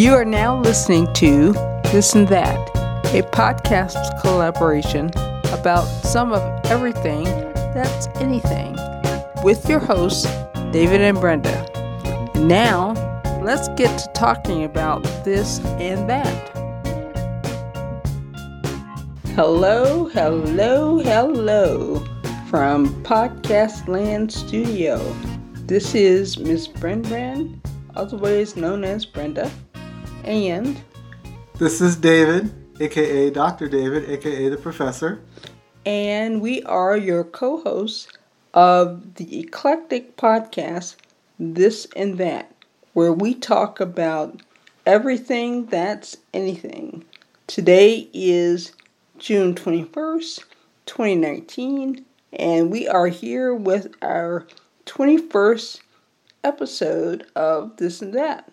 You are now listening to This and That, a podcast collaboration about some of everything that's anything with your hosts, David and Brenda. Now, let's get to talking about this and that. Hello, hello, hello from Podcast Land Studio. This is Miss Bren otherwise known as Brenda, and this is David, aka Dr. David, aka the Professor, and we are your co hosts of the eclectic podcast This and That, where we talk about everything that's anything. Today is June 21st, 2019, and we are here with our 21st episode of This and That.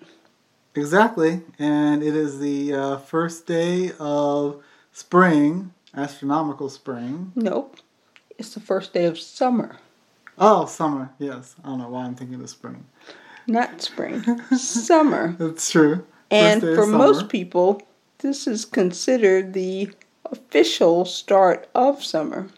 Exactly, and it is the uh, first day of spring, astronomical spring. Nope, it's the first day of summer. Oh, summer, yes. I don't know why I'm thinking of spring. Not spring, summer. That's true. and for most people, this is considered the official start of summer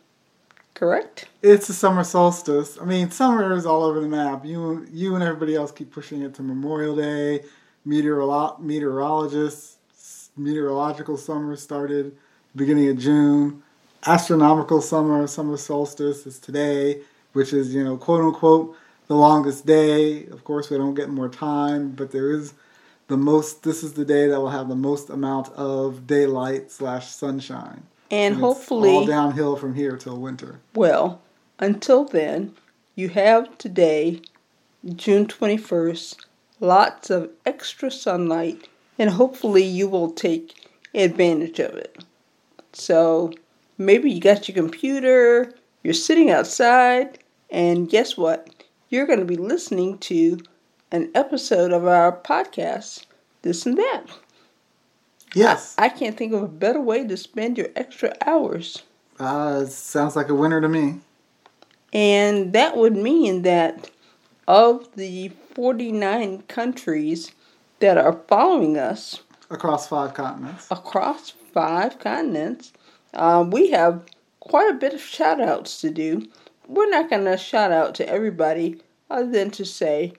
correct? It's the summer solstice. I mean, summer is all over the map. You, you and everybody else keep pushing it to Memorial Day. Meteorolo- meteorologists, meteorological summer started beginning of June. Astronomical summer, summer solstice is today, which is you know quote unquote the longest day. Of course, we don't get more time, but there is the most. This is the day that will have the most amount of daylight slash sunshine. And, and hopefully all downhill from here till winter. Well, until then, you have today, June 21st, lots of extra sunlight, and hopefully you will take advantage of it. So maybe you got your computer, you're sitting outside, and guess what? You're going to be listening to an episode of our podcast, This and That. Yes. I, I can't think of a better way to spend your extra hours. Uh, sounds like a winner to me. And that would mean that of the 49 countries that are following us across five continents, across five continents, uh, we have quite a bit of shout outs to do. We're not going to shout out to everybody other than to say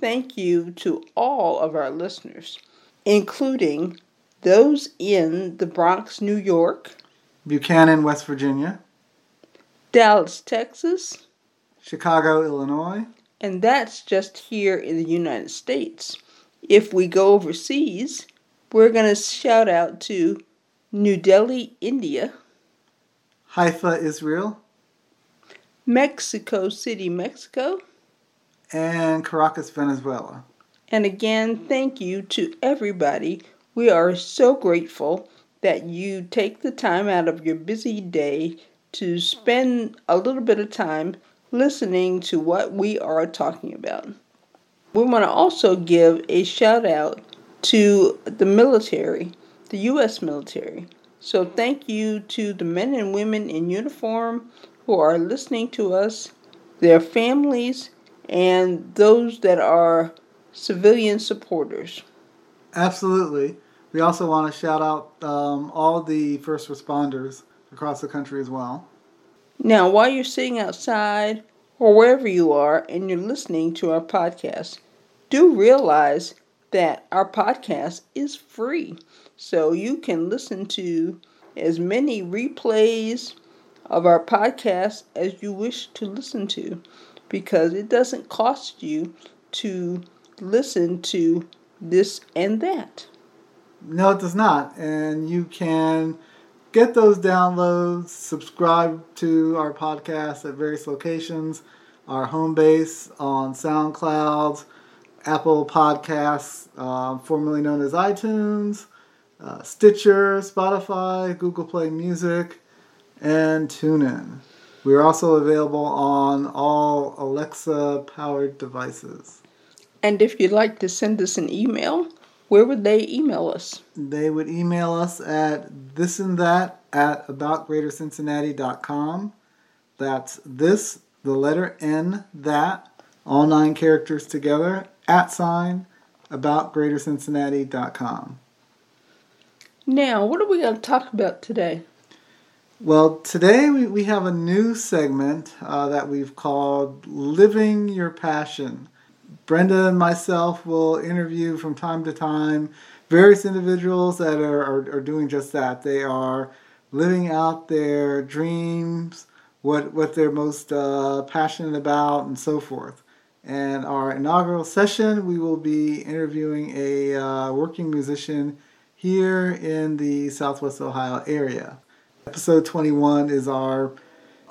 thank you to all of our listeners, including those in the Bronx, New York, Buckhannon, West Virginia, Dallas, Texas, Chicago, Illinois, and that's just here in the United States. If we go overseas, we're going to shout out to New Delhi, India, Haifa, Israel, Mexico City, Mexico, and Caracas, Venezuela. And again, thank you to everybody we are so grateful that you take the time out of your busy day to spend a little bit of time listening to what we are talking about. We want to also give a shout out to the military, the U.S. military. So, thank you to the men and women in uniform who are listening to us, their families, and those that are civilian supporters. Absolutely. We also want to shout out um, all the first responders across the country as well. Now, while you're sitting outside or wherever you are and you're listening to our podcast, do realize that our podcast is free. So you can listen to as many replays of our podcast as you wish to listen to because it doesn't cost you to listen to this and that. No, it does not. And you can get those downloads, subscribe to our podcast at various locations, our home base on SoundCloud, Apple Podcasts, uh, formerly known as iTunes, uh, Stitcher, Spotify, Google Play Music, and TuneIn. We are also available on all Alexa powered devices. And if you'd like to send us an email, where would they email us? They would email us at this and that at aboutgreatercincinnati.com. That's this, the letter N, that, all nine characters together, at sign, aboutgreatercincinnati.com. Now, what are we going to talk about today? Well, today we, we have a new segment uh, that we've called Living Your Passion. Brenda and myself will interview from time to time various individuals that are, are, are doing just that. They are living out their dreams, what, what they're most uh, passionate about, and so forth. And our inaugural session, we will be interviewing a uh, working musician here in the Southwest Ohio area. Episode 21 is our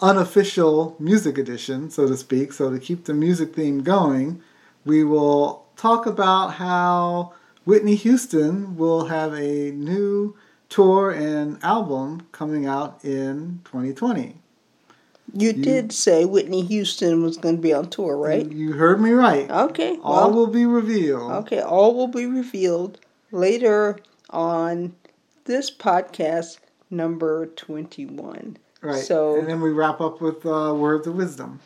unofficial music edition, so to speak. So, to keep the music theme going, we will talk about how Whitney Houston will have a new tour and album coming out in 2020. You, you did say Whitney Houston was going to be on tour, right? You heard me right. Okay. All well, will be revealed. Okay, all will be revealed later on this podcast number 21. Right. So, and then we wrap up with uh, words of wisdom.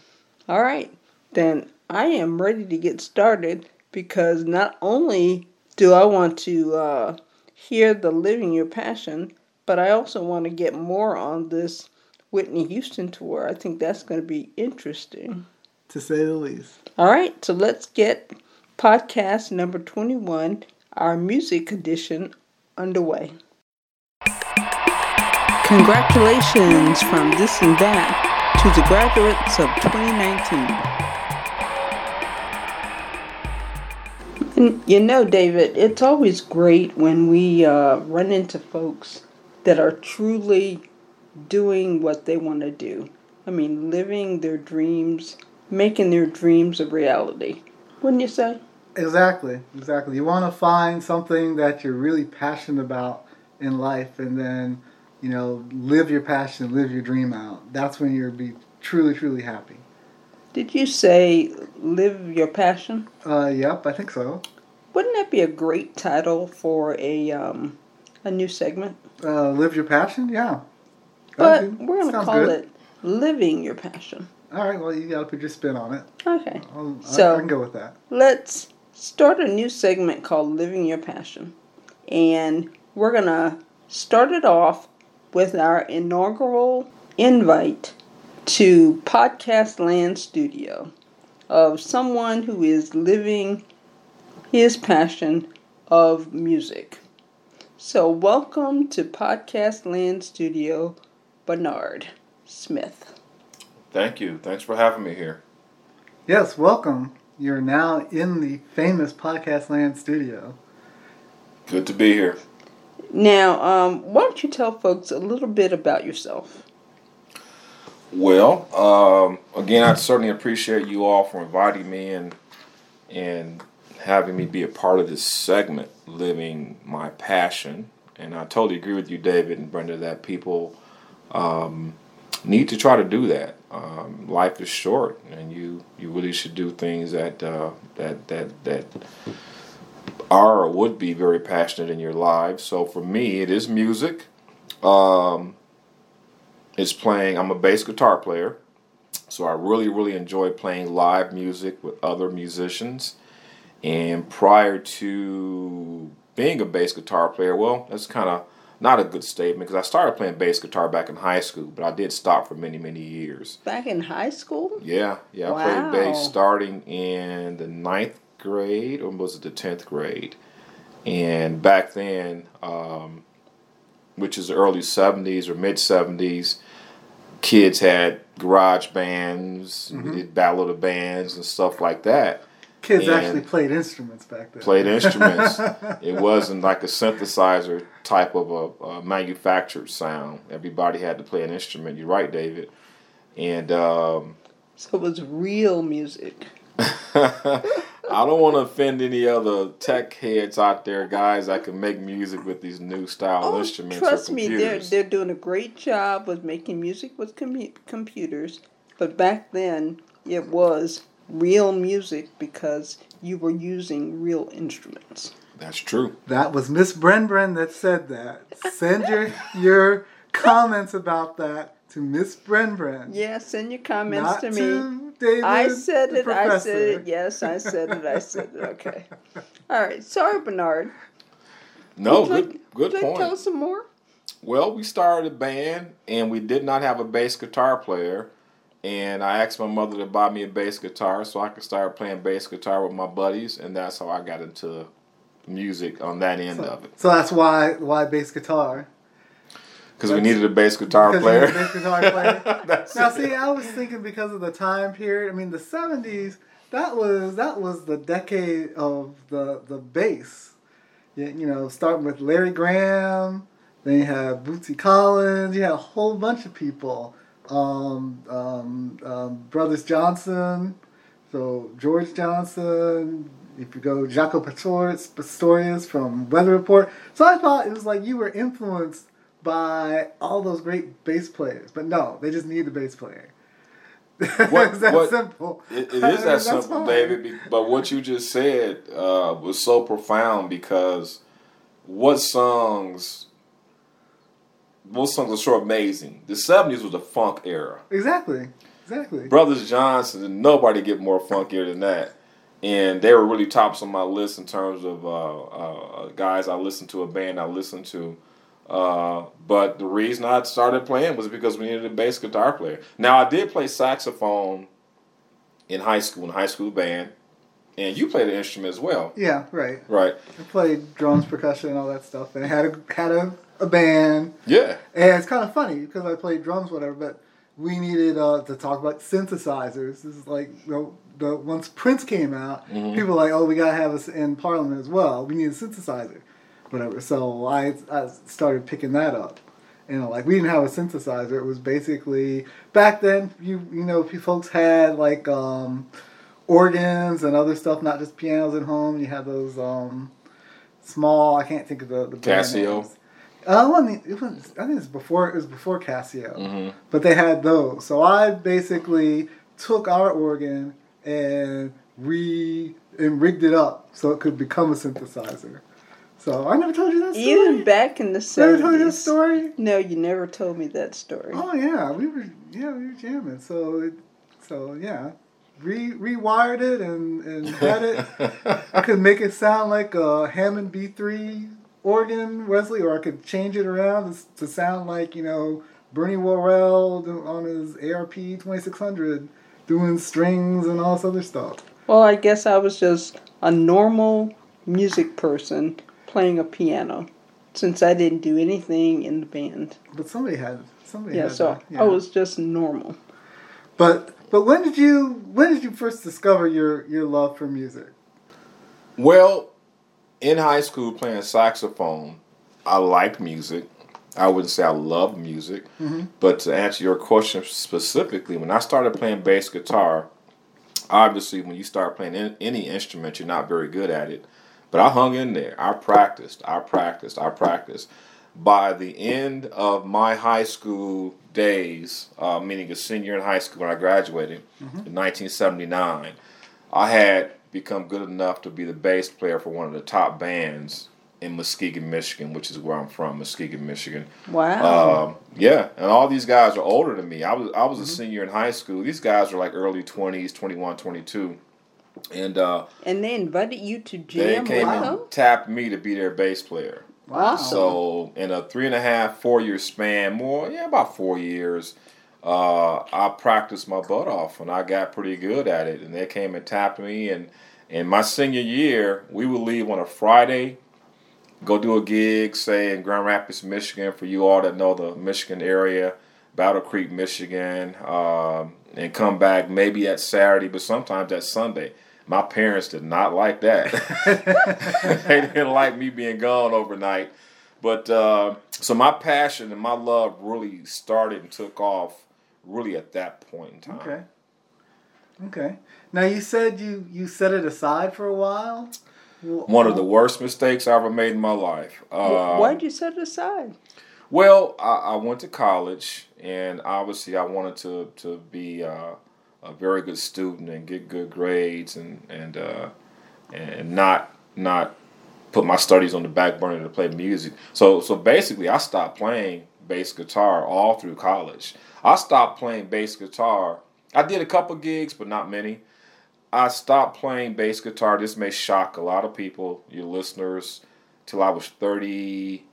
All right. Then I am ready to get started because not only do I want to uh, hear the Living Your Passion, but I also want to get more on this Whitney Houston tour. I think that's going to be interesting. To say the least. All right. So let's get podcast number 21, our music edition, underway. Congratulations from this and that to the graduates of 2019. And you know, David, it's always great when we uh, run into folks that are truly doing what they want to do. I mean, living their dreams, making their dreams a reality. Wouldn't you say? Exactly, exactly. You want to find something that you're really passionate about in life and then you know, live your passion, live your dream out. That's when you'll be truly, truly happy. Did you say live your passion? Uh, yep, I think so. Wouldn't that be a great title for a um, a new segment? Uh, live your passion, yeah. But we're gonna call good. it living your passion. All right. Well, you got to put your spin on it. Okay. I'll, so I can go with that. Let's start a new segment called "Living Your Passion," and we're gonna start it off with our inaugural invite to Podcast Land Studio of someone who is living his passion of music. So, welcome to Podcast Land Studio, Bernard Smith. Thank you. Thanks for having me here. Yes, welcome. You're now in the famous Podcast Land Studio. Good to be here. Now, um, why don't you tell folks a little bit about yourself? Well, um, again, I certainly appreciate you all for inviting me and and having me be a part of this segment, living my passion. And I totally agree with you, David and Brenda, that people um, need to try to do that. Um, life is short, and you you really should do things that uh, that that that are or would be very passionate in your lives. So for me, it is music. Um, it's playing. I'm a bass guitar player, so I really, really enjoy playing live music with other musicians. And prior to being a bass guitar player, well, that's kind of not a good statement because I started playing bass guitar back in high school, but I did stop for many, many years. Back in high school? Yeah, yeah. Wow. I played bass starting in the ninth grade, or was it the tenth grade? And back then, um, which is the early '70s or mid '70s, kids had garage bands, mm-hmm. did battle of the bands and stuff like that. Kids and actually played instruments back then. Played instruments. it wasn't like a synthesizer type of a, a, manufactured sound. Everybody had to play an instrument. You're right, David. And um, so it was real music. I don't want to offend any other tech heads out there, guys. I can make music with these new style oh, instruments. Trust me, they're they're doing a great job with making music with com- computers. But back then, it was real music because you were using real instruments. That's true. That was Miss Bren that said that. Send your your comments about that to Miss Bren Yeah, send your comments Not to me. To David. I said the it. I said it. Yes, I said it. I said it. Okay. All right. Sorry, Bernard. No, Would good, like- good would you like to. Tell us some more. Well, we started a band and we did not have a bass guitar player. And I asked my mother to buy me a bass guitar so I could start playing bass guitar with my buddies. And that's how I got into music on that end of it. So that's why why bass guitar. Because we needed a bass guitar player. you need a bass guitar player. Now, it. see, I was thinking because of the time period. I mean, the '70s. That was that was the decade of the the bass. You, you know, starting with Larry Graham. Then you had Bootsy Collins. You had a whole bunch of people. Um, um, um, Brothers Johnson. So George Johnson. If you go Jaco Pastorius, Pastorius from Weather Report. So I thought it was like you were influenced by all those great bass players. But no, they just need a bass player. What- it's that what- simple. It, it I mean, that simple, fine. David. But what you just said uh, was so profound because what songs, what songs are so amazing? The seventies was the funk era. Exactly. Exactly. Brothers Johnson, nobody get more funkier than that. And they were really tops on my list in terms of uh, uh, guys I listened to, a band I listened to. Uh, but the reason I started playing was because we needed a bass guitar player. Now I did play saxophone in high school, in high school band, and you played an instrument as well, Yeah, right. right? I played drums, percussion, and all that stuff, and had a had a, a band. Yeah. And it's kind of funny because I played drums, whatever. But we needed uh, to talk about synthesizers. This is like you know, the once Prince came out, people were like, oh, we gotta have us in Parliament as well. We need a synthesizer, whatever. So I I started picking that up. You know, like we didn't have a synthesizer. It was basically back then. You you know, folks had like um, organs and other stuff, not just pianos at home. You had those um, small. I can't think of the, the brand Casio? names. Uh, it wasn't, it was, I think it's before it was before Casio, mm-hmm. but they had those. So I basically took our organ and re and rigged it up so it could become a synthesizer. So I never told you that story. Even back in the seventies. never told you that story. No, you never told me that story. Oh yeah, we were yeah we were jamming. So it, so yeah, re rewired it and and had it. I could make it sound like a Hammond B three organ, Leslie, or I could change it around to, to sound like you know Bernie Worrell on his ARP twenty six hundred doing strings and all this other stuff. Well, I guess I was just a normal music person playing a piano, since I didn't do anything in the band. But somebody had somebody Yeah, had so that, yeah. I was just normal. But but when did you when did you first discover your your love for music? Well, in high school playing saxophone, I liked music. I wouldn't say I loved music, mm-hmm. but to answer your question specifically, when I started playing bass guitar, obviously when you start playing in, any instrument, you're not very good at it. But I hung in there. I practiced. I practiced. I practiced. By the end of my high school days, uh, meaning a senior in high school when I graduated in 1979, I had become good enough to be the bass player for one of the top bands in Muskegon, Michigan, which is where I'm from, Muskegon, Michigan. Wow. Um, yeah, and all these guys are older than me. I was I was a senior in high school. These guys are like early 20s, 21, 22. And uh, and they invited you to jam. they came with and tapped me to be their bass player. Awesome. So in a three and a half, four year span, more yeah, about four years, uh, I practiced my butt off and I got pretty good at it. And they came and tapped me. And in my senior year, we would leave on a Friday, go do a gig, say in Grand Rapids, Michigan. For you all that know the Michigan area, Battle Creek, Michigan, um, and come back maybe at Saturday, but sometimes at Sunday. My parents did not like that. they didn't like me being gone overnight. But uh, so my passion and my love really started and took off really at that point in time. Okay. Okay. Now you said you you set it aside for a while. One of the worst mistakes I ever made in my life. Uh, Why'd you set it aside? Well, I, I went to college, and obviously I wanted to to be uh, a very good student and get good grades, and and uh, and not not put my studies on the back burner to play music. So so basically, I stopped playing bass guitar all through college. I stopped playing bass guitar I did a couple gigs, but not many. I stopped playing bass guitar. This may shock a lot of people, your listeners, till I was 38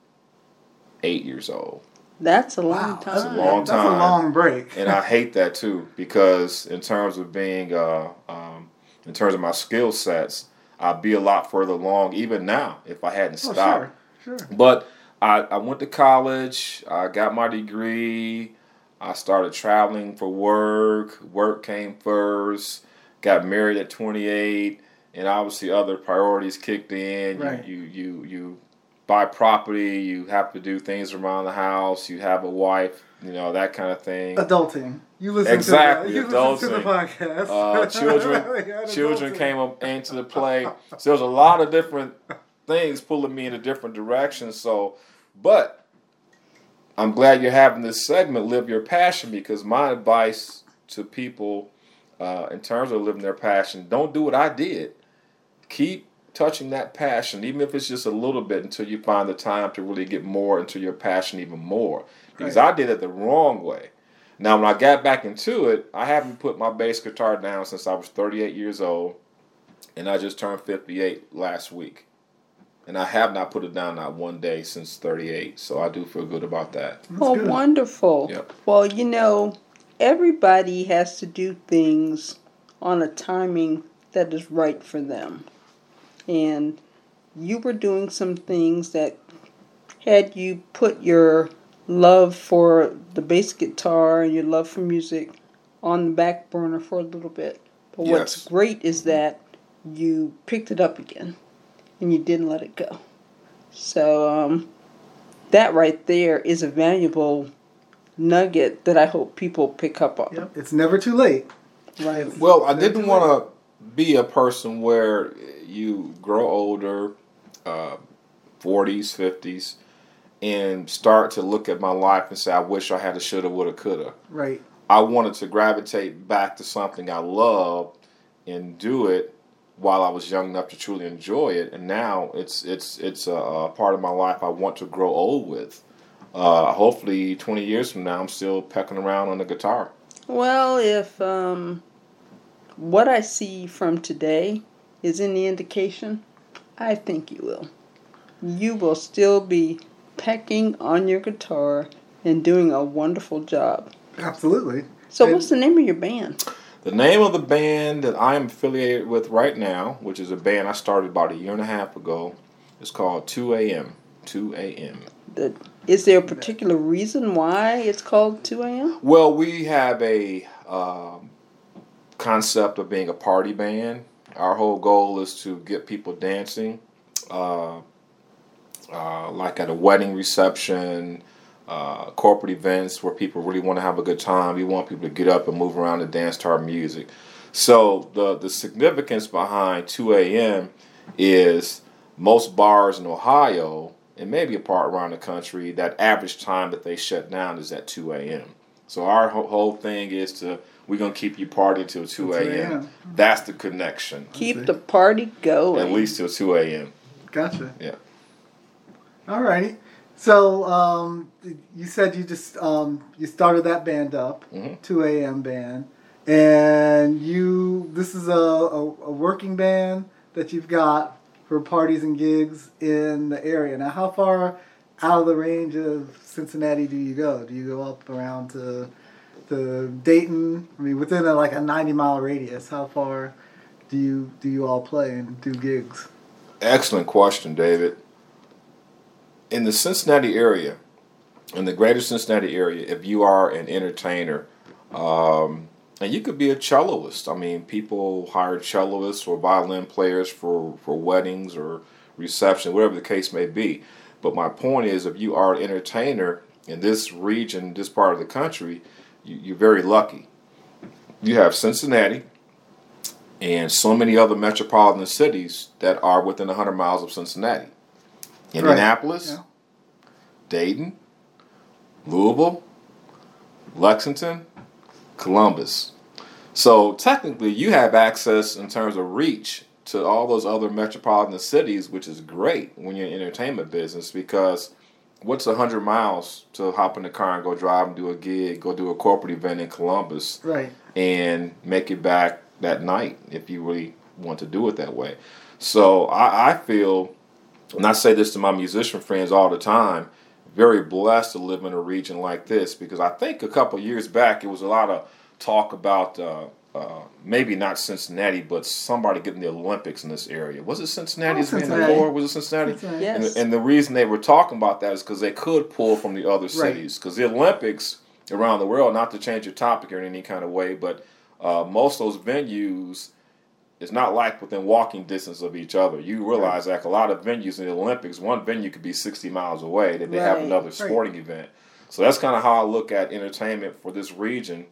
years old. That's a long Wow, time. That's a long time. That's time. a long break. and I hate that too because in terms of being, uh, um, in terms of my skill sets, I'd be a lot further along even now if I hadn't oh, stopped. sure, sure. But I, I went to college. I got my degree. I started traveling for work. Work came first. Got married at 28, and obviously other priorities kicked in. Right. You, you you you buy property. You have to do things around the house. You have a wife. You know that kind of thing. Adulting. You listen Exactly, to the, you listen to the podcast. Uh, children Yeah, children adulting. came up into the play. So there's a lot of different things pulling me in a different direction. So, but I'm glad you're having this segment, Live Your Passion, because my advice to people uh, in terms of living their passion, don't do what I did. Keep touching that passion, even if it's just a little bit, until you find the time to really get more into your passion even more. Because I did it the wrong way. Now, when I got back into it, I haven't put my bass guitar down since I was 38 years old, and I just turned 58 last week. And I have not put it down not one day since 38, so I do feel good about that. That's oh, good. wonderful. Yep. Well, you know, everybody has to do things on a timing that is right for them. And you were doing some things that had you put your love for the bass guitar and your love for music on the back burner for a little bit. But what's great is that you picked it up again and you didn't let it go. So, um, that right there is a valuable nugget that I hope people pick up on. Yep. It's never too late. Right. Well, I didn't want to be a person where you grow older, uh, 40s, 50s, and start to look at my life and say, I wish I had a shoulda, woulda, coulda. Right. I wanted to gravitate back to something I loved and do it while I was young enough to truly enjoy it. And now it's it's it's a, a part of my life I want to grow old with. Uh, hopefully, 20 years from now, I'm still pecking around on the guitar. Well, if um, what I see from today is any indication, I think you will. You will still be pecking on your guitar and doing a wonderful job. Absolutely. So, And- what's the name of your band? The name of the band that I am affiliated with right now, which is a band I started about a year and a half ago, is called 2 a.m. 2 a.m. The, is there a particular reason why it's called 2 a.m.? Well, we have a um, concept of being a party band. Our whole goal is to get people dancing, uh, uh, like at a wedding reception, uh, corporate events where people really want to have a good time. We want people to get up and move around and dance to our music. So the the significance behind 2 a.m. is most bars in Ohio and maybe a part around the country that average time that they shut down is at 2 a.m. So our whole, whole thing is to we're gonna keep you partying till 2 a.m. That's the connection. Keep the party going. At least till 2 a.m. Gotcha. Yeah. Alrighty. So um, you said you just um, you started that band up, Mhm. 2 a.m. band, and you this is a, a, a working band that you've got for parties and gigs in the area. Now, how far out of the range of Cincinnati do you go? Do you go up around to the Dayton? I mean, within a, like a 90 mile radius, how far do you do you all play and do gigs? Excellent question, David. In the Cincinnati area, in the greater Cincinnati area, if you are an entertainer, um, and you could be a celloist. I mean, people hire celloists or violin players for, for weddings or reception, whatever the case may be. But my point is, if you are an entertainer in this region, this part of the country, you, you're very lucky. You have Cincinnati, and so many other metropolitan cities that are within 100 miles of Cincinnati. Indianapolis, Yeah. Dayton, Louisville, Lexington, Columbus. So technically, you have access in terms of reach to all those other metropolitan cities, which is great when you're in entertainment business because what's a hundred miles to hop in the car and go drive and do a gig, go do a corporate event in Columbus, Right. and make it back that night if you really want to do it that way. So I, I feel, and I say this to my musician friends all the time, very blessed to live in a region like this because I think a couple years back it was a lot of talk about uh, uh, maybe not Cincinnati, but somebody getting the Olympics in this area. Was it Cincinnati? Oh, as being Cincinnati. before? Was it Cincinnati? Cincinnati. And, Yes. the, and the reason they were talking about that is because they could pull from the other cities. Because the Olympics around the world, not to change your topic in any kind of way, but uh, most of those venues is not like within walking distance of each other. You realize like a lot of venues in the Olympics, one venue could be 60 miles away that they have another sporting event. So that's kind of how I look at entertainment for this region.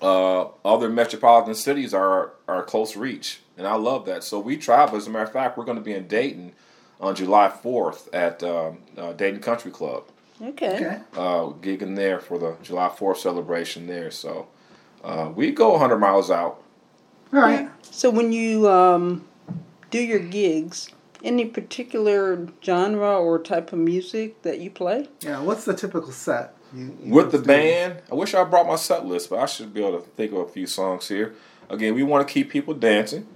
Uh, other metropolitan cities are are close reach, and I love that. So we travel. As a matter of fact, we're going to be in Dayton on July 4th at um, uh, Dayton Country Club Okay. Okay. uh, gigging there for the July 4th celebration there. So uh, we go 100 miles out. All right. So when you um, do your gigs, any particular genre or type of music that you play? Yeah. What's the typical set? You, you With the guys do? band, I wish I brought my set list, but I should be able to think of a few songs here. Again, we want to keep people dancing,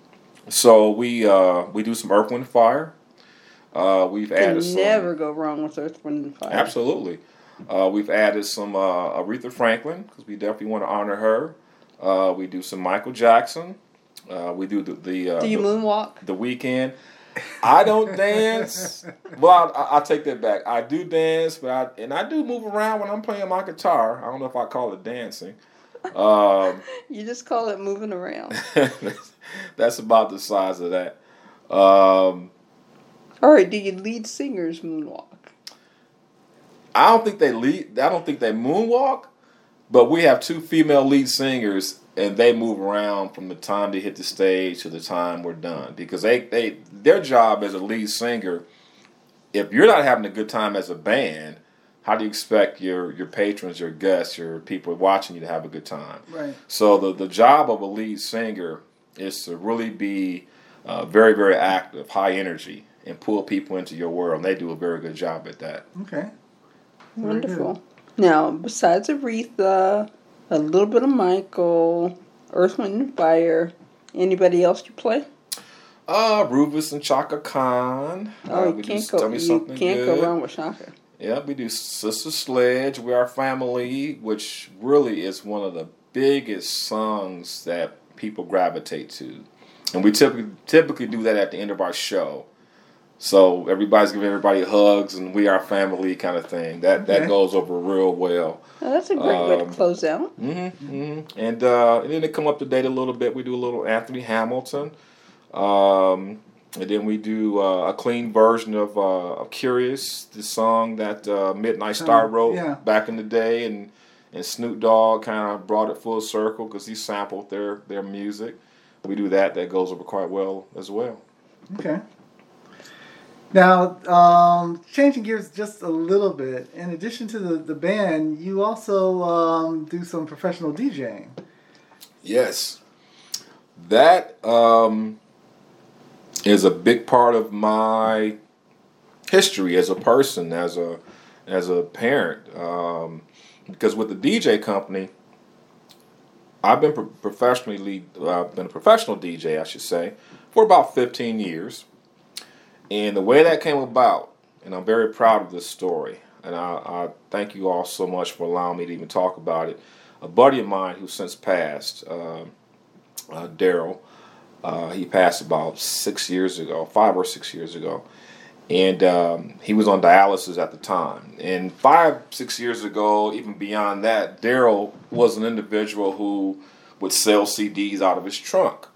so we uh, we do some Earth, Wind, Fire. Uh, we've Can added some, never go wrong with Earth, Wind, and Fire. absolutely. Uh, we've added some uh, Aretha Franklin because we definitely want to honor her. Uh, we do some Michael Jackson. Uh, we do the the, uh, Do you the, moonwalk? the Weeknd. I don't dance. Well, I, I, take that back. I do dance, but I and I do move around when I'm playing my guitar. I don't know if I call it dancing. Um, You just call it moving around. that's about the size of that. Um, All right. Do you lead singers moonwalk? I don't think they lead. I don't think they moonwalk, but we have two female lead singers, and they move around from the time they hit the stage to the time we're done because they they their job as a lead singer. If you're not having a good time as a band, how do you expect your your patrons, your guests, your people watching you to have a good time? Right. So the the job of a lead singer is to really be uh, very very active, high energy, and pull people into your world. And they do a very good job at that. Okay. Wonderful. Now, besides Aretha, a little bit of Michael, Earth, Wind, and Fire. Anybody else you play? Uh, Rufus and Chaka Khan. Oh, uh, you can't Tell go. You can't Good. go wrong with Chaka. Yeah, we do Sister Sledge. We Are Family, which really is one of the biggest songs that people gravitate to, and we typically typically do that at the end of our show. So everybody's giving everybody hugs and we are family kind of thing. That that goes over real well. Oh, that's a great way to Um, close out. hmm hmm And uh, and then to come up to date a little bit, we do a little Anthony Hamilton, um, and then we do uh, a clean version of, uh, of "Curious," the song that uh, Midnight Star Um, wrote yeah. back in the day, and and Snoop Dogg kind of brought it full circle because he sampled their their music. We do that; that goes over quite well as well. Okay. Now, um, changing gears just a little bit. In addition to the, the band, you also um, do some professional DJing. Yes, that um, is a big part of my history as a person, as a as a parent. Um, because with the DJ company, I've been pro- professionally uh, been a professional DJ, I should say, for about fifteen years. And the way that came about, and I'm very proud of this story, and I, I thank you all so much for allowing me to even talk about it. A buddy of mine who's since passed, uh, uh, Daryl, uh, he passed about six years ago, five or six years ago. And um, he was on dialysis at the time. And five, six years ago, even beyond that, Daryl was an individual who would sell CDs out of his trunk.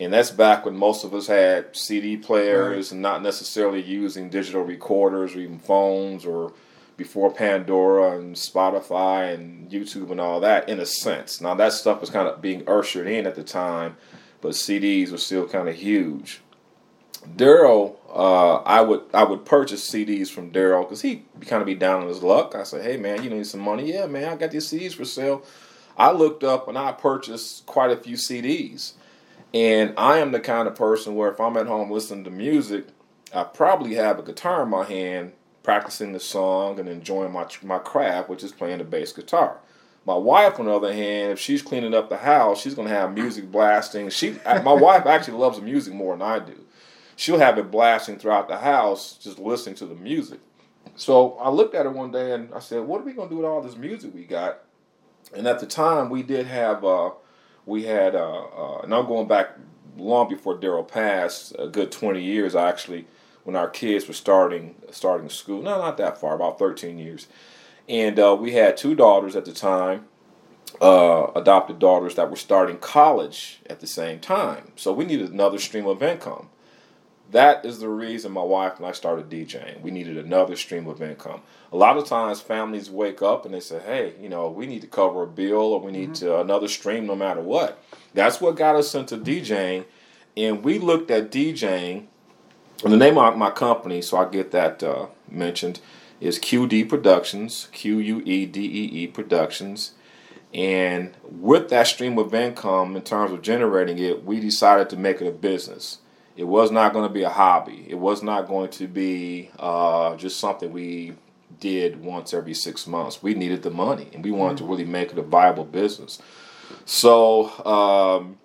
And that's back when most of us had CD players and not necessarily using digital recorders or even phones or before Pandora and Spotify and YouTube and all that, in a sense. Now, that stuff was kind of being ushered in at the time, but CDs were still kind of huge. Daryl, uh, I would I would purchase CDs from Daryl because he kind of be down on his luck. I said, "Hey man, you need some money? Yeah, man, I got these CDs for sale." I looked up and I purchased quite a few CDs, and I am the kind of person where if I'm at home listening to music, I probably have a guitar in my hand practicing the song and enjoying my my craft, which is playing the bass guitar. My wife, on the other hand, if she's cleaning up the house, she's gonna have music blasting. She, my wife actually loves the music more than I do. She'll have it blasting throughout the house, just listening to the music. So I looked at her one day and I said, "What are we gonna do with all this music we got?" And at the time, we did have, uh, we had, uh, uh, and I'm going back long before Daryl passed, a good 20 years actually, when our kids were starting starting school. No, not that far, about 13 years. And uh, we had two daughters at the time, uh, adopted daughters that were starting college at the same time. So we needed another stream of income. That is the reason my wife and I started DJing. We needed another stream of income. A lot of times families wake up and they say, hey, you know, we need to cover a bill or we need mm-hmm. to, another stream no matter what. That's what got us into DJing. And we looked at DJing, and the name of my company, so I get that uh, mentioned, is QD Productions, Q U E D E E Productions. And with that stream of income, in terms of generating it, we decided to make it a business. It was not going to be a hobby. It was not going to be uh, just something we did once every six months. We needed the money, and we wanted mm-hmm. to really make it a viable business. So um,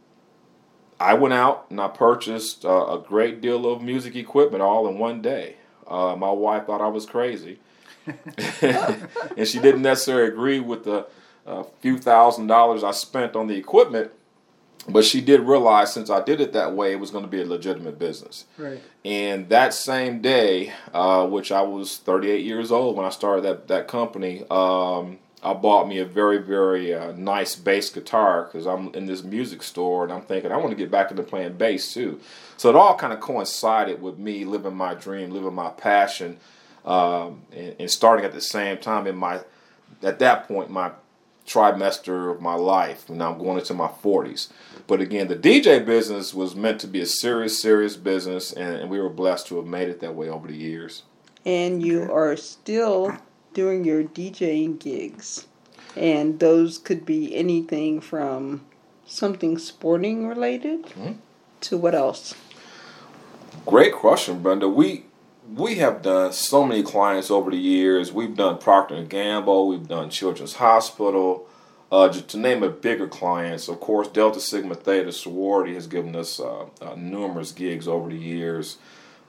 I went out and I purchased uh, a great deal of music equipment all in one day. Uh, my wife thought I was crazy, and she didn't necessarily agree with the uh, few thousand dollars I spent on the equipment. But she did realize since I did it that way, it was going to be a legitimate business. Right. And that same day, uh, which I was 38 years old when I started that that company, um, I bought me a very, very uh, nice bass guitar because I'm in this music store and I'm thinking I want to get back into playing bass too. So it all kind of coincided with me living my dream, living my passion, um, and, and, starting at the same time in my, at that point, my trimester of my life. And I'm going into my 40s. But again, the DJ business was meant to be a serious, serious business, and, and we were blessed to have made it that way over the years. And you are still doing your DJing gigs. And those could be anything from something sporting related mm-hmm. to what else? Great question, Brenda. We we have done so many clients over the years. We've done Procter and Gamble. We've done Children's Hospital. Uh, just to name a bigger clients, of course, Delta Sigma Theta sorority has given us uh, uh, numerous gigs over the years.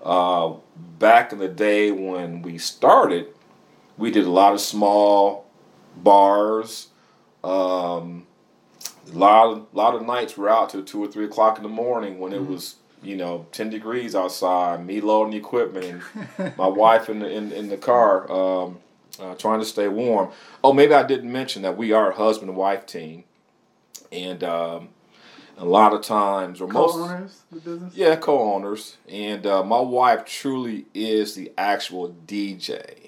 Uh, back in the day when we started, we did a lot of small bars. Um, a lot of lot of nights we're out till two or three o'clock in the morning when it mm-hmm. was you know ten degrees outside. Me loading equipment and my wife in the in, in the car um, uh, trying to stay warm. Oh, maybe I didn't mention that we are a husband and wife team, and um, a lot of times or most co-owners the. Yeah, co-owners, and uh, my wife truly is the actual DJ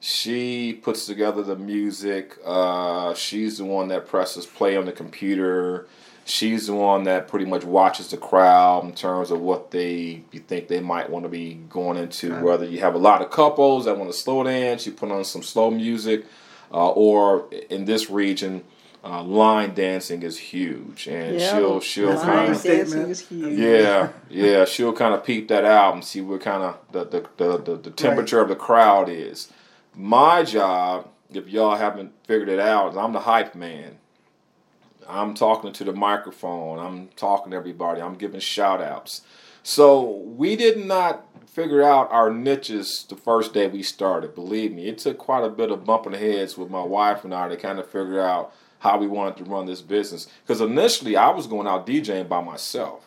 she puts together the music. Uh, she's the one that presses play on the computer. She's the one that pretty much watches the crowd in terms of what they you think they might want to be going into. Right. Whether you have a lot of couples that want to slow dance, you put on some slow music, uh, or in this region, uh, line dancing is huge, and yeah. she'll she'll kind of dancing is huge. Yeah, yeah, she'll kind of peep that out and see what kind of the the, the, the, the temperature right. of the crowd is. My job, if y'all haven't figured it out, is I'm the hype man. I'm talking to the microphone. I'm talking to everybody. I'm giving shout outs. So we did not figure out our niches the first day we started. Believe me, it took quite a bit of bumping heads with my wife and I to kind of figure out how we wanted to run this business. Because initially I was going out DJing by myself.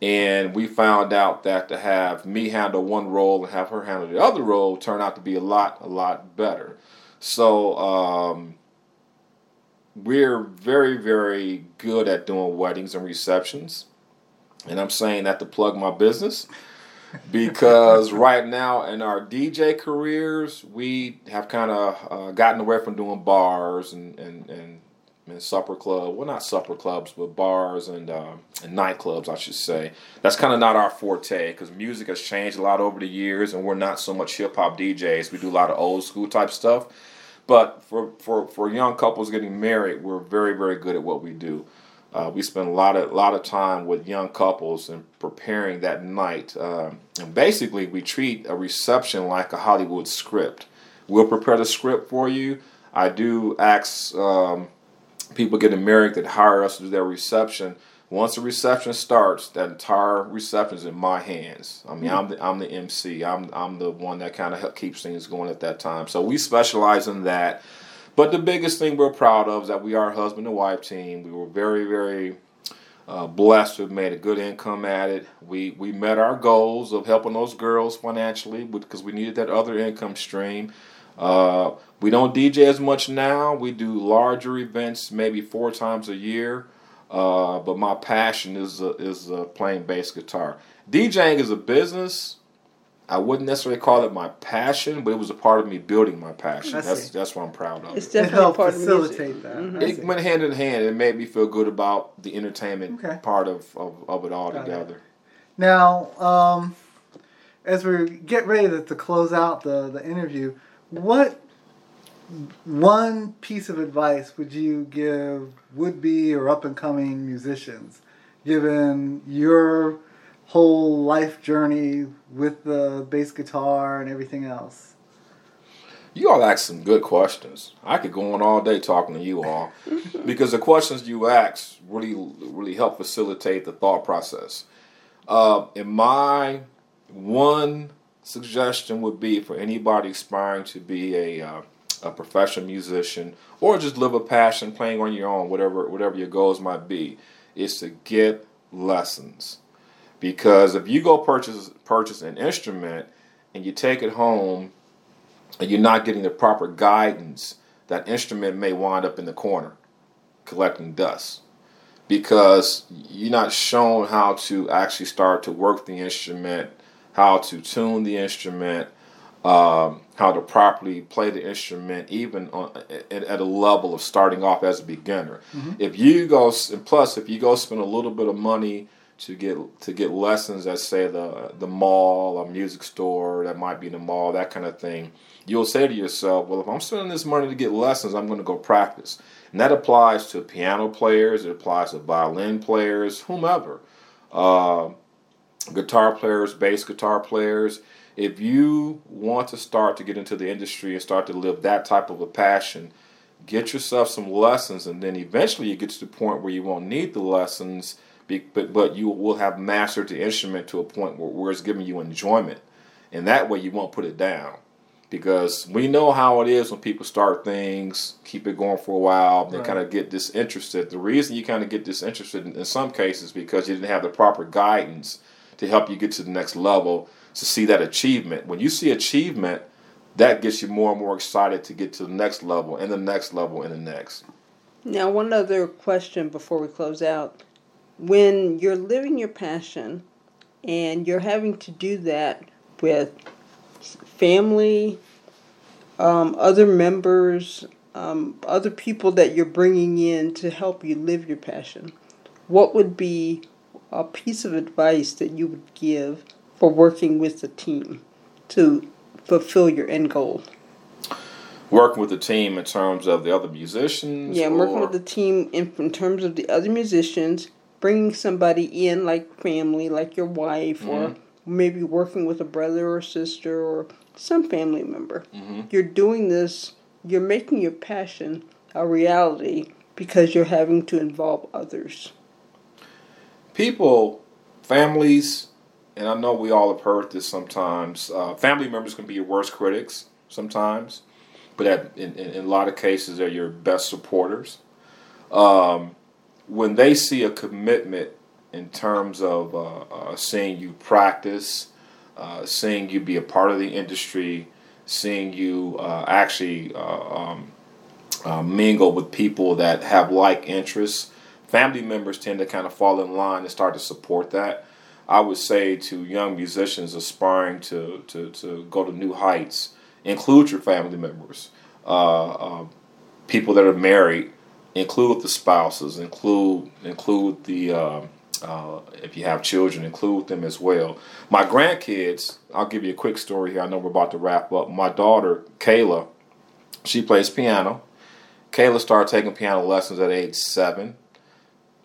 And we found out that to have me handle one role and have her handle the other role turned out to be a lot, a lot better. So um, we're very, very good at doing weddings and receptions. And I'm saying that to plug my business because right now in our DJ careers, we have kind of uh, gotten away from doing bars and, and, and and supper club. Well, not supper clubs, but bars and uh, and nightclubs, I should say. That's kind of not our forte because music has changed a lot over the years, and we're not so much hip hop DJs. We do a lot of old school type stuff. But for, for, for young couples getting married, we're very, very good at what we do. Uh, we spend a lot of lot of time with young couples and preparing that night. Uh, and basically, we treat a reception like a Hollywood script. We'll prepare the script for you. I do ask um, people getting married that hire us to do their reception. Once the reception starts, that entire reception is in my hands. I mean, I'm the I'm the MC. I'm I'm the one that kind of keeps things going at that time. So we specialize in that. But the biggest thing we're proud of is that we are a husband and wife team. We were very very uh, blessed to have made a good income at it. We we met our goals of helping those girls financially because we needed that other income stream. Uh, we don't DJ as much now. We do larger events, maybe four times a year. Uh, but my passion is uh, is uh, playing bass guitar. DJing is a business. I wouldn't necessarily call it my passion, but it was a part of me building my passion. I That's see. that's what I'm proud of. It's It definitely helped part of music. facilitate that. Mhm. It went hand in hand. It made me feel good about the entertainment Okay. part of, of, of it all Got it. together. Now, um, as we get ready to, to close out the, the interview, what one piece of advice would you give would be or up and coming musicians, given your whole life journey with the bass guitar and everything else? You all ask some good questions. I could go on all day talking to you all because the questions you ask really, really help facilitate the thought process. Uh, in my one suggestion would be for anybody aspiring to be a uh, a professional musician or just live a passion playing on your own, whatever whatever your goals might be, is to get lessons. Because if you go purchase purchase an instrument and you take it home and you're not getting the proper guidance, that instrument may wind up in the corner collecting dust because you're not shown how to actually start to work the instrument, how to tune the instrument, um, how to properly play the instrument, even on, at, at a level of starting off as a beginner. If you go, and plus, if you go spend a little bit of money to get to get lessons at say the the mall, a music store that might be in the mall, that kind of thing, you'll say to yourself, "Well, if I'm spending this money to get lessons, I'm going to go practice." And that applies to piano players, it applies to violin players, whomever, uh, guitar players, bass guitar players. If you want to start to get into the industry and start to live that type of a passion, get yourself some lessons, and then eventually you get to the point where you won't need the lessons, but but you will have mastered the instrument to a point where, where it's giving you enjoyment, and that way you won't put it down because we know how it is when people start things, keep it going for a while, then Right. kind of get disinterested. The reason you kind of get disinterested in, in some cases because you didn't have the proper guidance to help you get to the next level to see that achievement. When you see achievement, that gets you more and more excited to get to the next level and the next level and the next. Now, one other question before we close out. When you're living your passion and you're having to do that with family, um, other members, um, other people that you're bringing in to help you live your passion, what would be a piece of advice that you would give for working with the team to fulfill your end goal? Working with the team in terms of the other musicians. Yeah, working with the team in, in terms of the other musicians, bringing somebody in like family, like your wife, or mm-hmm. maybe working with a brother or sister or some family member. Mm-hmm. You're doing this, you're making your passion a reality because you're having to involve others. people, families, and I know we all have heard this sometimes. Uh, family members can be your worst critics sometimes, but at, in, in, in a lot of cases, they're your best supporters. Um, when they see a commitment in terms of uh, uh, seeing you practice, uh, seeing you be a part of the industry, seeing you uh, actually uh, um, mingle with people that have like interests, family members tend to kind of fall in line and start to support that. I would say to young musicians aspiring to, to, to go to new heights, include your family members, uh, uh, people that are married, include the spouses, include include the uh, uh, if you have children, include them as well. My grandkids, I'll give you a quick story here. I know we're about to wrap up. My daughter Kayla, she plays piano. Kayla started taking piano lessons at age seven.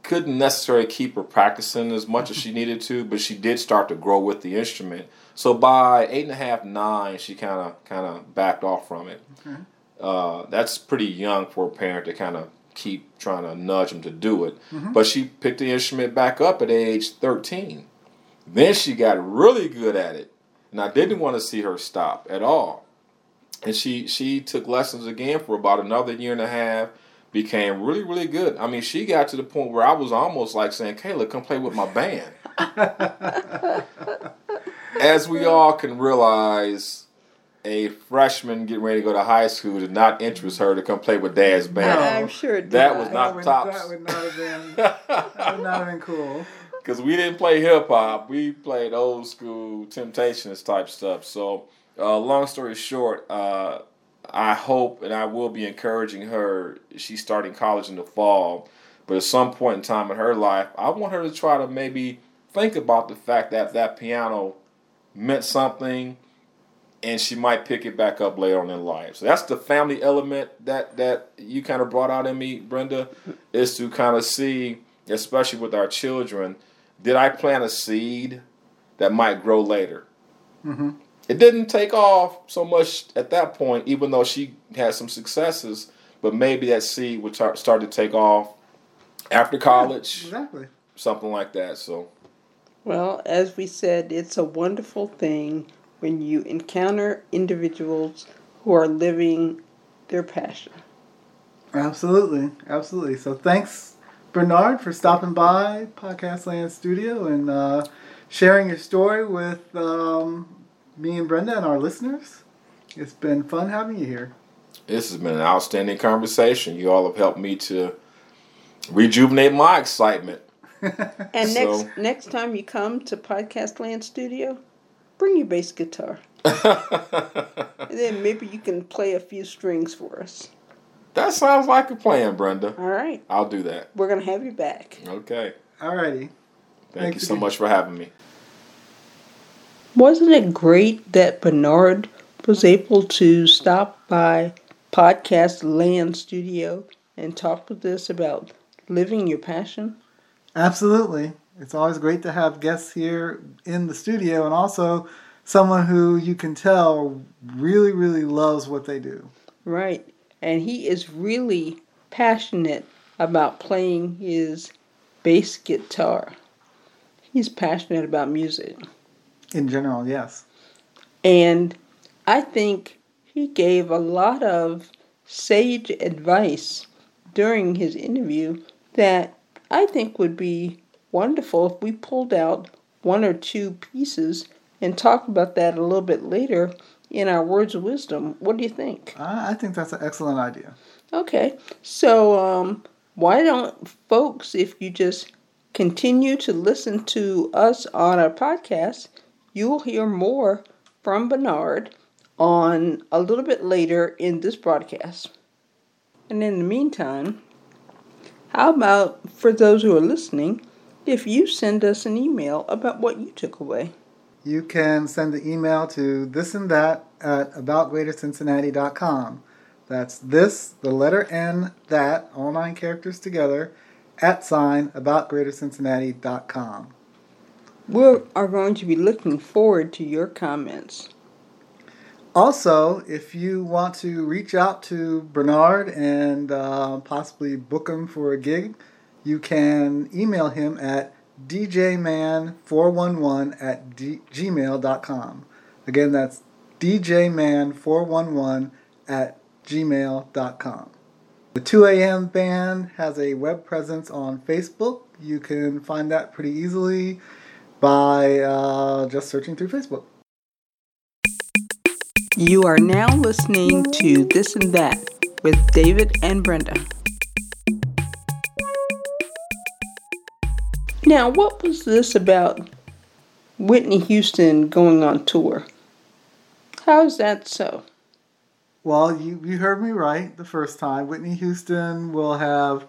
Couldn't necessarily keep her practicing as much as she needed to, but she did start to grow with the instrument. So by eight and a half, nine, she kind of kind of backed off from it. Okay. Uh, that's pretty young for a parent to kind of keep trying to nudge them to do it. But she picked the instrument back up at age 13. Then she got really good at it, and I didn't want to see her stop at all. And she she took lessons again for about another year and a half. Became really really good. I mean, she got to the point where I was almost like saying, "Kayla, come play with my band." As we all can realize, a freshman getting ready to go to high school did not interest her to come play with Dad's band. No. I'm sure it That did was not. not would, tops. That would not have been. that would not have been cool. because we didn't play hip hop. We played old school Temptations type stuff. So, uh, long story short, uh, I hope and I will be encouraging her. She's starting college in the fall, but at some point in time in her life, I want her to try to maybe think about the fact that that piano meant something. And she might pick it back up later on in life. So that's the family element that that you kind of brought out in me, Brenda, is to kind of see, especially with our children, did I plant a seed that might grow later? Mm-hmm. It didn't take off so much at that point, even though she had some successes. But maybe that seed would tar- start to take off after college, Exactly. something like that. So Well, as we said, it's a wonderful thing when you encounter individuals who are living their passion. Absolutely, absolutely. So thanks, Bernard, for stopping by Podcast Land Studio and uh, sharing your story with um, me and Brenda and our listeners. It's been fun having you here. this has been an outstanding conversation. You all have helped me to rejuvenate my excitement. And So- next next time you come to Podcast Land Studio, bring your bass guitar. And then maybe you can play a few strings for us. that sounds like a plan, Brenda. All right. I'll do that. We're going to have you back. Okay. Alrighty. Thank Thanks you so much for having me. Wasn't it great that Bernard was able to stop by Podcast Land Studio and talk with us about living your passion? Absolutely. It's always great to have guests here in the studio and also someone who you can tell really, really loves what they do. Right. And he is really passionate about playing his bass guitar. He's passionate about music. In general, yes. And I think he gave a lot of sage advice during his interview that I think would be wonderful if we pulled out one or two pieces and talk about that a little bit later in our words of wisdom. What do you think? I, think that's an excellent idea. Okay, so um, why don't folks, if you just continue to listen to us on our podcast, you'll hear more from Bernard on a little bit later in this broadcast. And in the meantime, how about for those who are listening, if you send us an email about what you took away? You can send the email to this and that at aboutgreatercincinnati.com. That's this, the letter N, that, all nine characters together, at sign aboutgreatercincinnati.com. We are going to be looking forward to your comments. Also, if you want to reach out to Bernard and uh, possibly book him for a gig, you can email him at djman411 at d- gmail.com. Again, that's djman411 at gmail.com. The 2 a.m. band has a web presence on Facebook. You can find that pretty easily by uh, just searching through Facebook. You are now listening to This and That with David and Brenda. Now, what was this about Whitney Houston going on tour? How is that so? Well, you, you heard me right the first time. Whitney Houston will have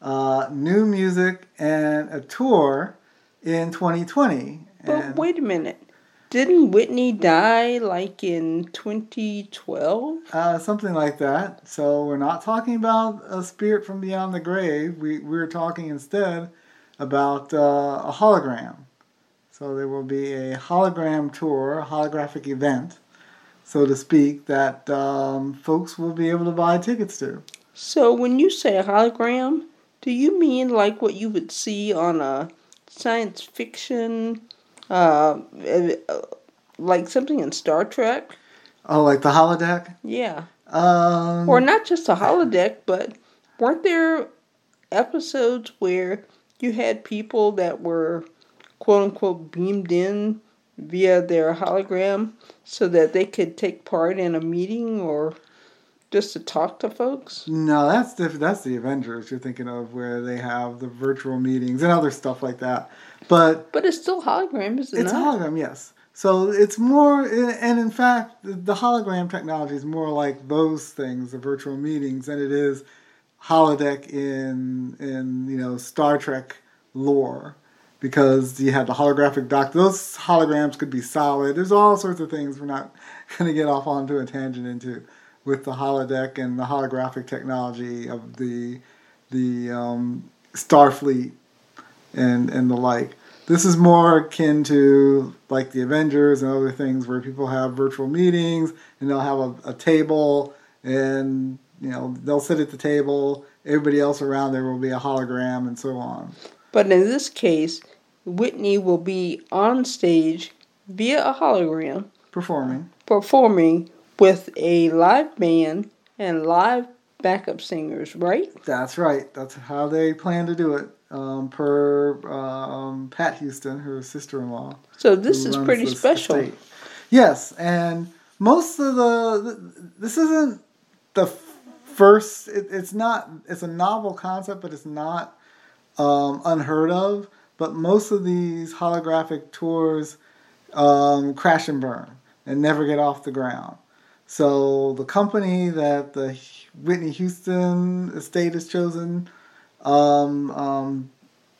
uh, new music and a tour in 2020. But wait a minute. Didn't Whitney die like in 2012? uh, something like that. So we're not talking about a spirit from beyond the grave. We, we're talking instead about uh, a hologram. So there will be a hologram tour, a holographic event, so to speak, that um, folks will be able to buy tickets to. So when you say a hologram, do you mean like what you would see on a science fiction, uh, uh, like something in Star Trek? Oh, like the holodeck? Yeah. Um, Or not just a holodeck, but weren't there episodes where you had people that were quote unquote beamed in via their hologram so that they could take part in a meeting or just to talk to folks? No, that's diff- that's the Avengers you're thinking of, where they have the virtual meetings and other stuff like that. But But it's still hologram, isn't it's it? a hologram, yes. So it's more, and in fact, the- the hologram technology is more like those things, the virtual meetings, than it is holodeck in in you know Star Trek lore, because you have the holographic doc. Those holograms could be solid. There's all sorts of things we're not going to get off onto a tangent into with the holodeck and the holographic technology of the the um, Starfleet and and the like. This is more akin to like the Avengers and other things where people have virtual meetings and they'll have a, a table and you know they'll sit at the table. Everybody else around there will be a hologram and so on. But in this case, Whitney will be on stage via a hologram Performing. performing with a live band and live backup singers, right? That's right. That's how they plan to do it. Um, per um, Pat Houston, her sister-in-law. So this is pretty special. estate. Yes, and most of the this isn't the first. It, it's not. It's a novel concept, but it's not um, unheard of. But most of these holographic tours um, crash and burn and never get off the ground. So the company that the Whitney Houston estate has chosen, um, um,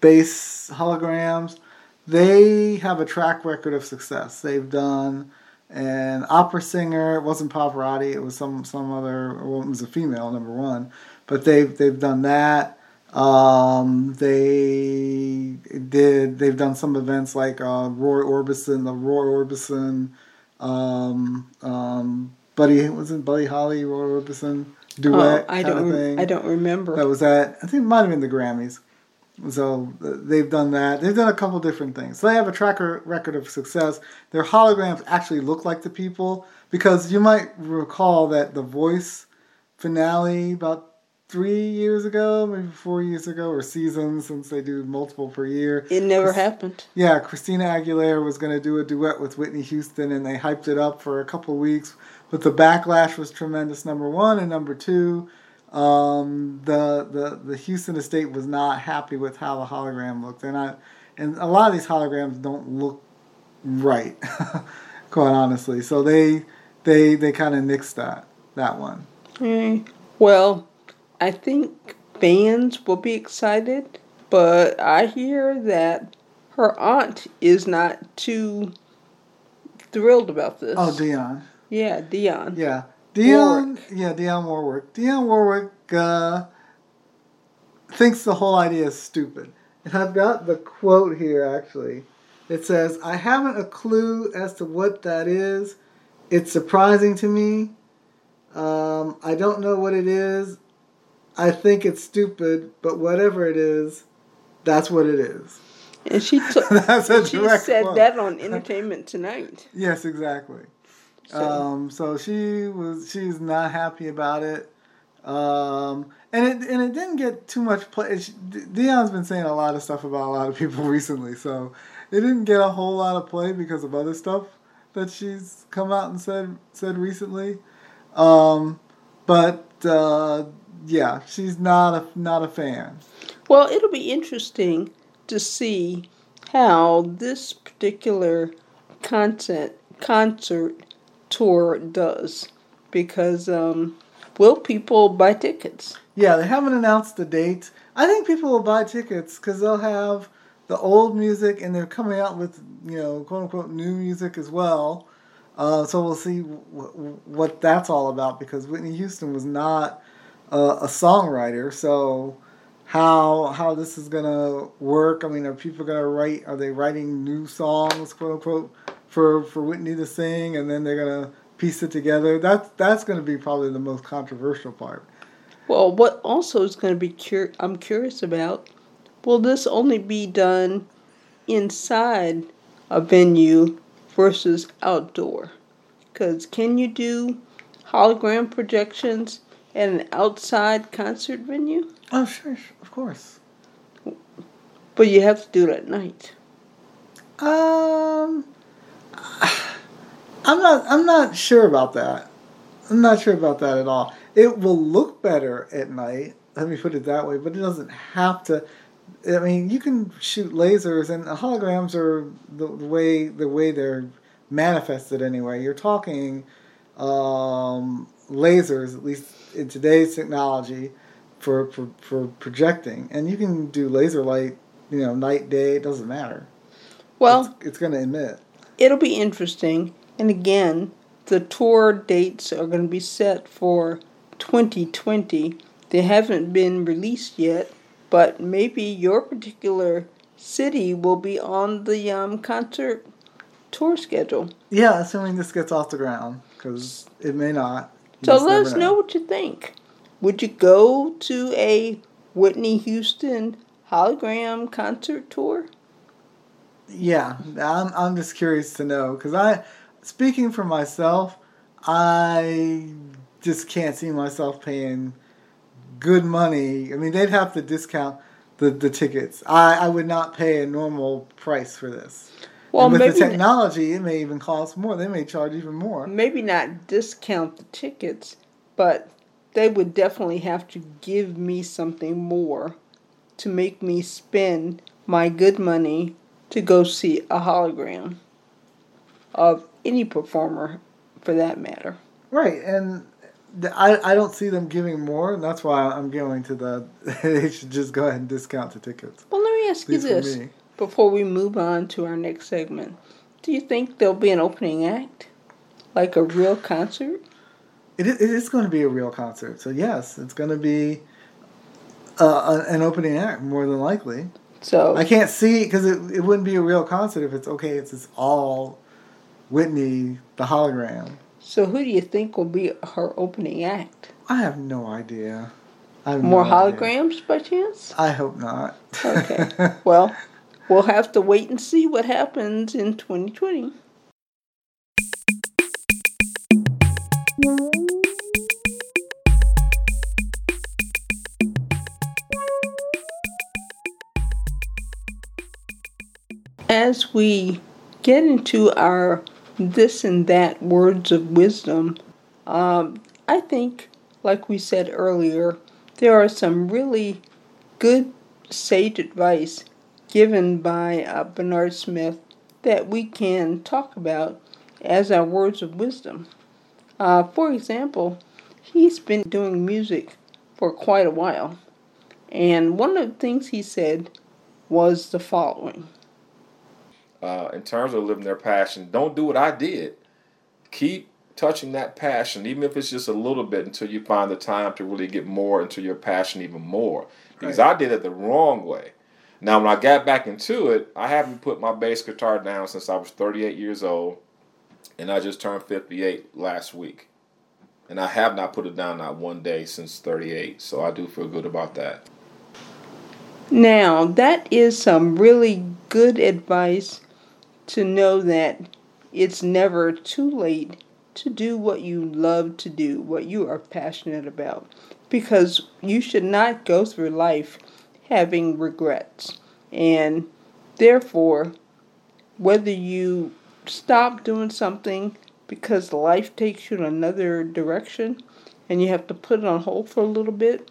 Base Holograms, they have a track record of success. They've done an opera singer. It wasn't Pavarotti. It was some some other. Well, it was a female, number one. But they've they've done that. Um, they did. They've done some events like uh, Roy Orbison, the Roy Orbison, um, um, Buddy wasn't Buddy Holly, Roy Orbison duet Oh, I kind don't. of thing. I don't remember. That was at I think it might have been the Grammys. So uh, they've done that. They've done a couple different things. So they have a tracker record of success. Their holograms actually look like the people because you might recall that the Voice finale about three years ago, maybe four years ago, or seasons since they do multiple per year. it never Chris- happened. Yeah, Christina Aguilera was going to do a duet with Whitney Houston, and they hyped it up for a couple weeks. But the backlash was tremendous. Number one and number two, um, the the the Houston estate was not happy with how the hologram looked, and I and a lot of these holograms don't look right, quite honestly. So they they they kind of nixed that that one. Mm, Well, I think fans will be excited, but I hear that her aunt is not too thrilled about this. Oh, Dionne. Yeah, Dionne. Yeah, Dionne. Yeah, Dionne Warwick. Dionne Warwick uh, thinks the whole idea is stupid. And I've got the quote here actually. It says, "I haven't a clue as to what that is. It's surprising to me. Um, I don't know what it is. I think it's stupid, but whatever it is, that's what it is." And she took. That's a she said quote. that on Entertainment Tonight. Yes, exactly. So, Um, so she was she's not happy about it, um, and it and it didn't get too much play. She, Dionne's been saying a lot of stuff about a lot of people recently, so it didn't get a whole lot of play because of other stuff that she's come out and said said recently. Um, but uh, yeah, she's not a not a fan. well, it'll be interesting to see how this particular concert concert tour does, because um, will people buy tickets? Yeah, they haven't announced the date. I think people will buy tickets because they'll have the old music and they're coming out with, you know, quote unquote new music as well. Uh, so we'll see w- what that's all about because Whitney Houston was not uh, a songwriter. So how how this is gonna work. I mean, are people gonna write? Are they writing new songs, quote unquote, for for Whitney to sing, and then they're gonna piece it together? That's that's gonna be probably the most controversial part. Well, what also is going to be cur- I'm curious about will this only be done inside a venue versus outdoor? Because can you do hologram projections at an outside concert venue? Oh, sure, sure, of course. But you have to do it at night. Um, I'm not. I'm not sure about that. I'm not sure about that at all. It will look better at night. Let me put it that way. But it doesn't have to. I mean, you can shoot lasers, and holograms are the, the way the way they're manifested anyway. You're talking um, lasers, at least in today's technology, for, for for projecting, and you can do laser light. You know, night day. It doesn't matter. Well, it's, it's going to emit. It'll be interesting. And again, the tour dates are going to be set for 2020. They haven't been released yet, but maybe your particular city will be on the um, concert tour schedule. Yeah, assuming this gets off the ground, because it may not. So let us know. know what you think. Would you go to a Whitney Houston hologram concert tour? Yeah, I'm. I'm just curious to know because I, speaking for myself, I just can't see myself paying good money. I mean, they'd have to discount the, the tickets. I, I would not pay a normal price for this. Well, and with the technology, it may even cost more. They may charge even more. Maybe not discount the tickets, but they would definitely have to give me something more to make me spend my good money to go see a hologram of any performer for that matter. Right, and I, I don't see them giving more, and that's why I'm going to the. they should just go ahead and discount the tickets. Well, let me ask you this before we move on to our next segment. Do you think there'll be an opening act, like a real concert? It is, it is going to be a real concert, so yes, it's going to be uh, an opening act more than likely. So I can't see because it, it wouldn't be a real concert if it's okay. It's, it's all Whitney the hologram. So who do you think will be her opening act? I have no idea. Have More no holograms idea. by chance? I hope not. okay. Well, we'll have to wait and see what happens in 2020. As we get into our this and that words of wisdom, um, I think, like we said earlier, there are some really good sage advice given by uh, Bernard Smith that we can talk about as our words of wisdom. Uh, for example, he's been doing music for quite a while, and one of the things he said was the following uh, in terms of living their passion, don't do what I did. Keep touching that passion, even if it's just a little bit, until you find the time to really get more into your passion even more. Because right. I did it the wrong way. Now, when I got back into it, I haven't put my bass guitar down since I was 38 years old, and I just turned 58 last week. And I have not put it down not one day since 38, so I do feel good about that. Now, that is some really good advice to know that it's never too late to do what you love to do, what you are passionate about. Because you should not go through life having regrets. And therefore, whether you stop doing something because life takes you in another direction and you have to put it on hold for a little bit,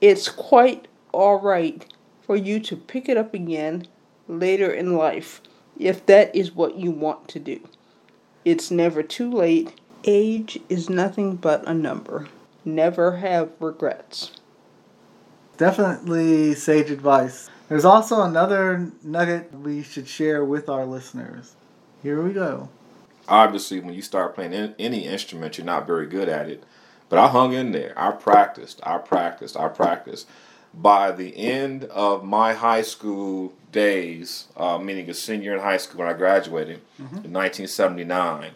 it's quite all right for you to pick it up again later in life if that is what you want to do. It's never too late. Age is nothing but a number. Never have regrets. Definitely sage advice. There's also another nugget we should share with our listeners. Here we go. Obviously, when you start playing any instrument, you're not very good at it. But I hung in there. I practiced. I practiced. I practiced. by the end of my high school days, uh, meaning a senior in high school when I graduated in 1979,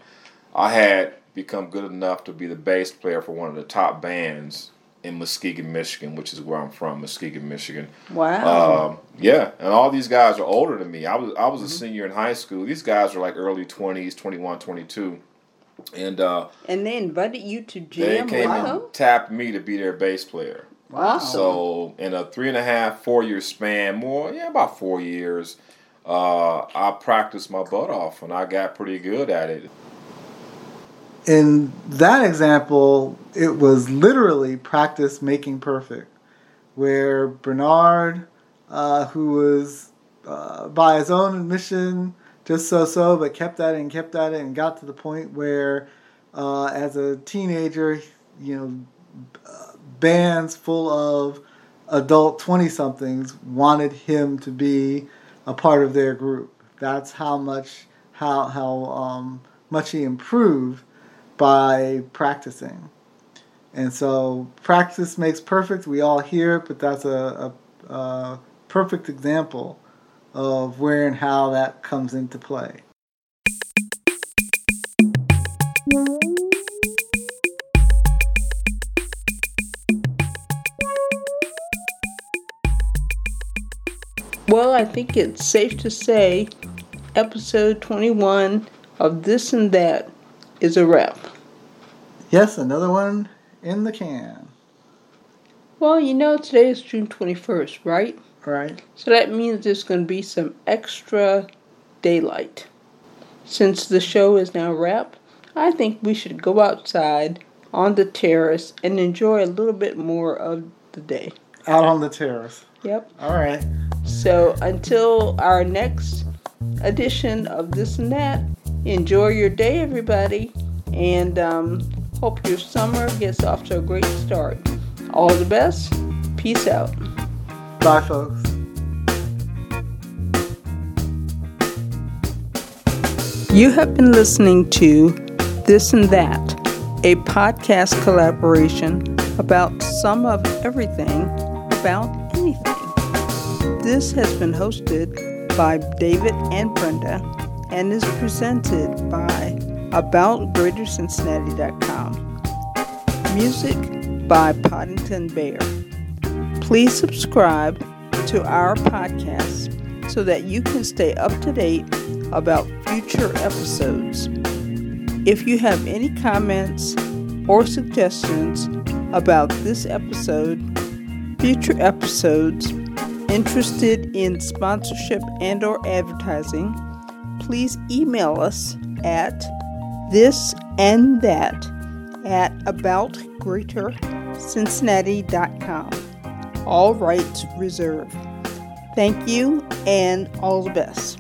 I had become good enough to be the bass player for one of the top bands in Muskegon, Michigan, which is where I'm from, Muskegon, Michigan. Wow. Um, yeah, and all these guys are older than me. I was I was a senior in high school. These guys are like early 20s, 21, 22. And uh, and they invited you to jam. they came with and tapped me to be their bass player. Awesome. So in a three and a half, four year span, more yeah, about four years, uh, I practiced my butt off and I got pretty good at it. in that example, it was literally practice making perfect, where Bernard, uh, who was uh, by his own admission just so so, but kept at it and kept at it and got to the point where, uh, as a teenager, you know, bands full of adult 20 somethings wanted him to be a part of their group. That's how much how how um, much he improved by practicing. And so practice makes perfect. We all hear it, but that's a, a, a perfect example of where and how that comes into play. Well, I think it's safe to say episode 21 of This and That is a wrap. Yes, another one in the can. Well, you know, today is June 21st, right? Right? So that means there's going to be some extra daylight. Since the show is now wrapped, I think we should go outside on the terrace and enjoy a little bit more of the day. Out on the terrace. Yep. All right. So until our next edition of This and That, enjoy your day, everybody, and um, hope your summer gets off to a great start. All the best. Peace out. Bye, folks. You have been listening to This and That, a podcast collaboration about some of everything about. This has been hosted by David and Brenda and is presented by AboutGreaterCincinnati.com. Music by Poddington Bear. Please subscribe to our podcast so that you can stay up to date about future episodes. If you have any comments or suggestions about this episode, future episodes, interested in sponsorship and or advertising, please email us at this and that at aboutgreatercincinnati.com. All rights reserved. Thank you and all the best.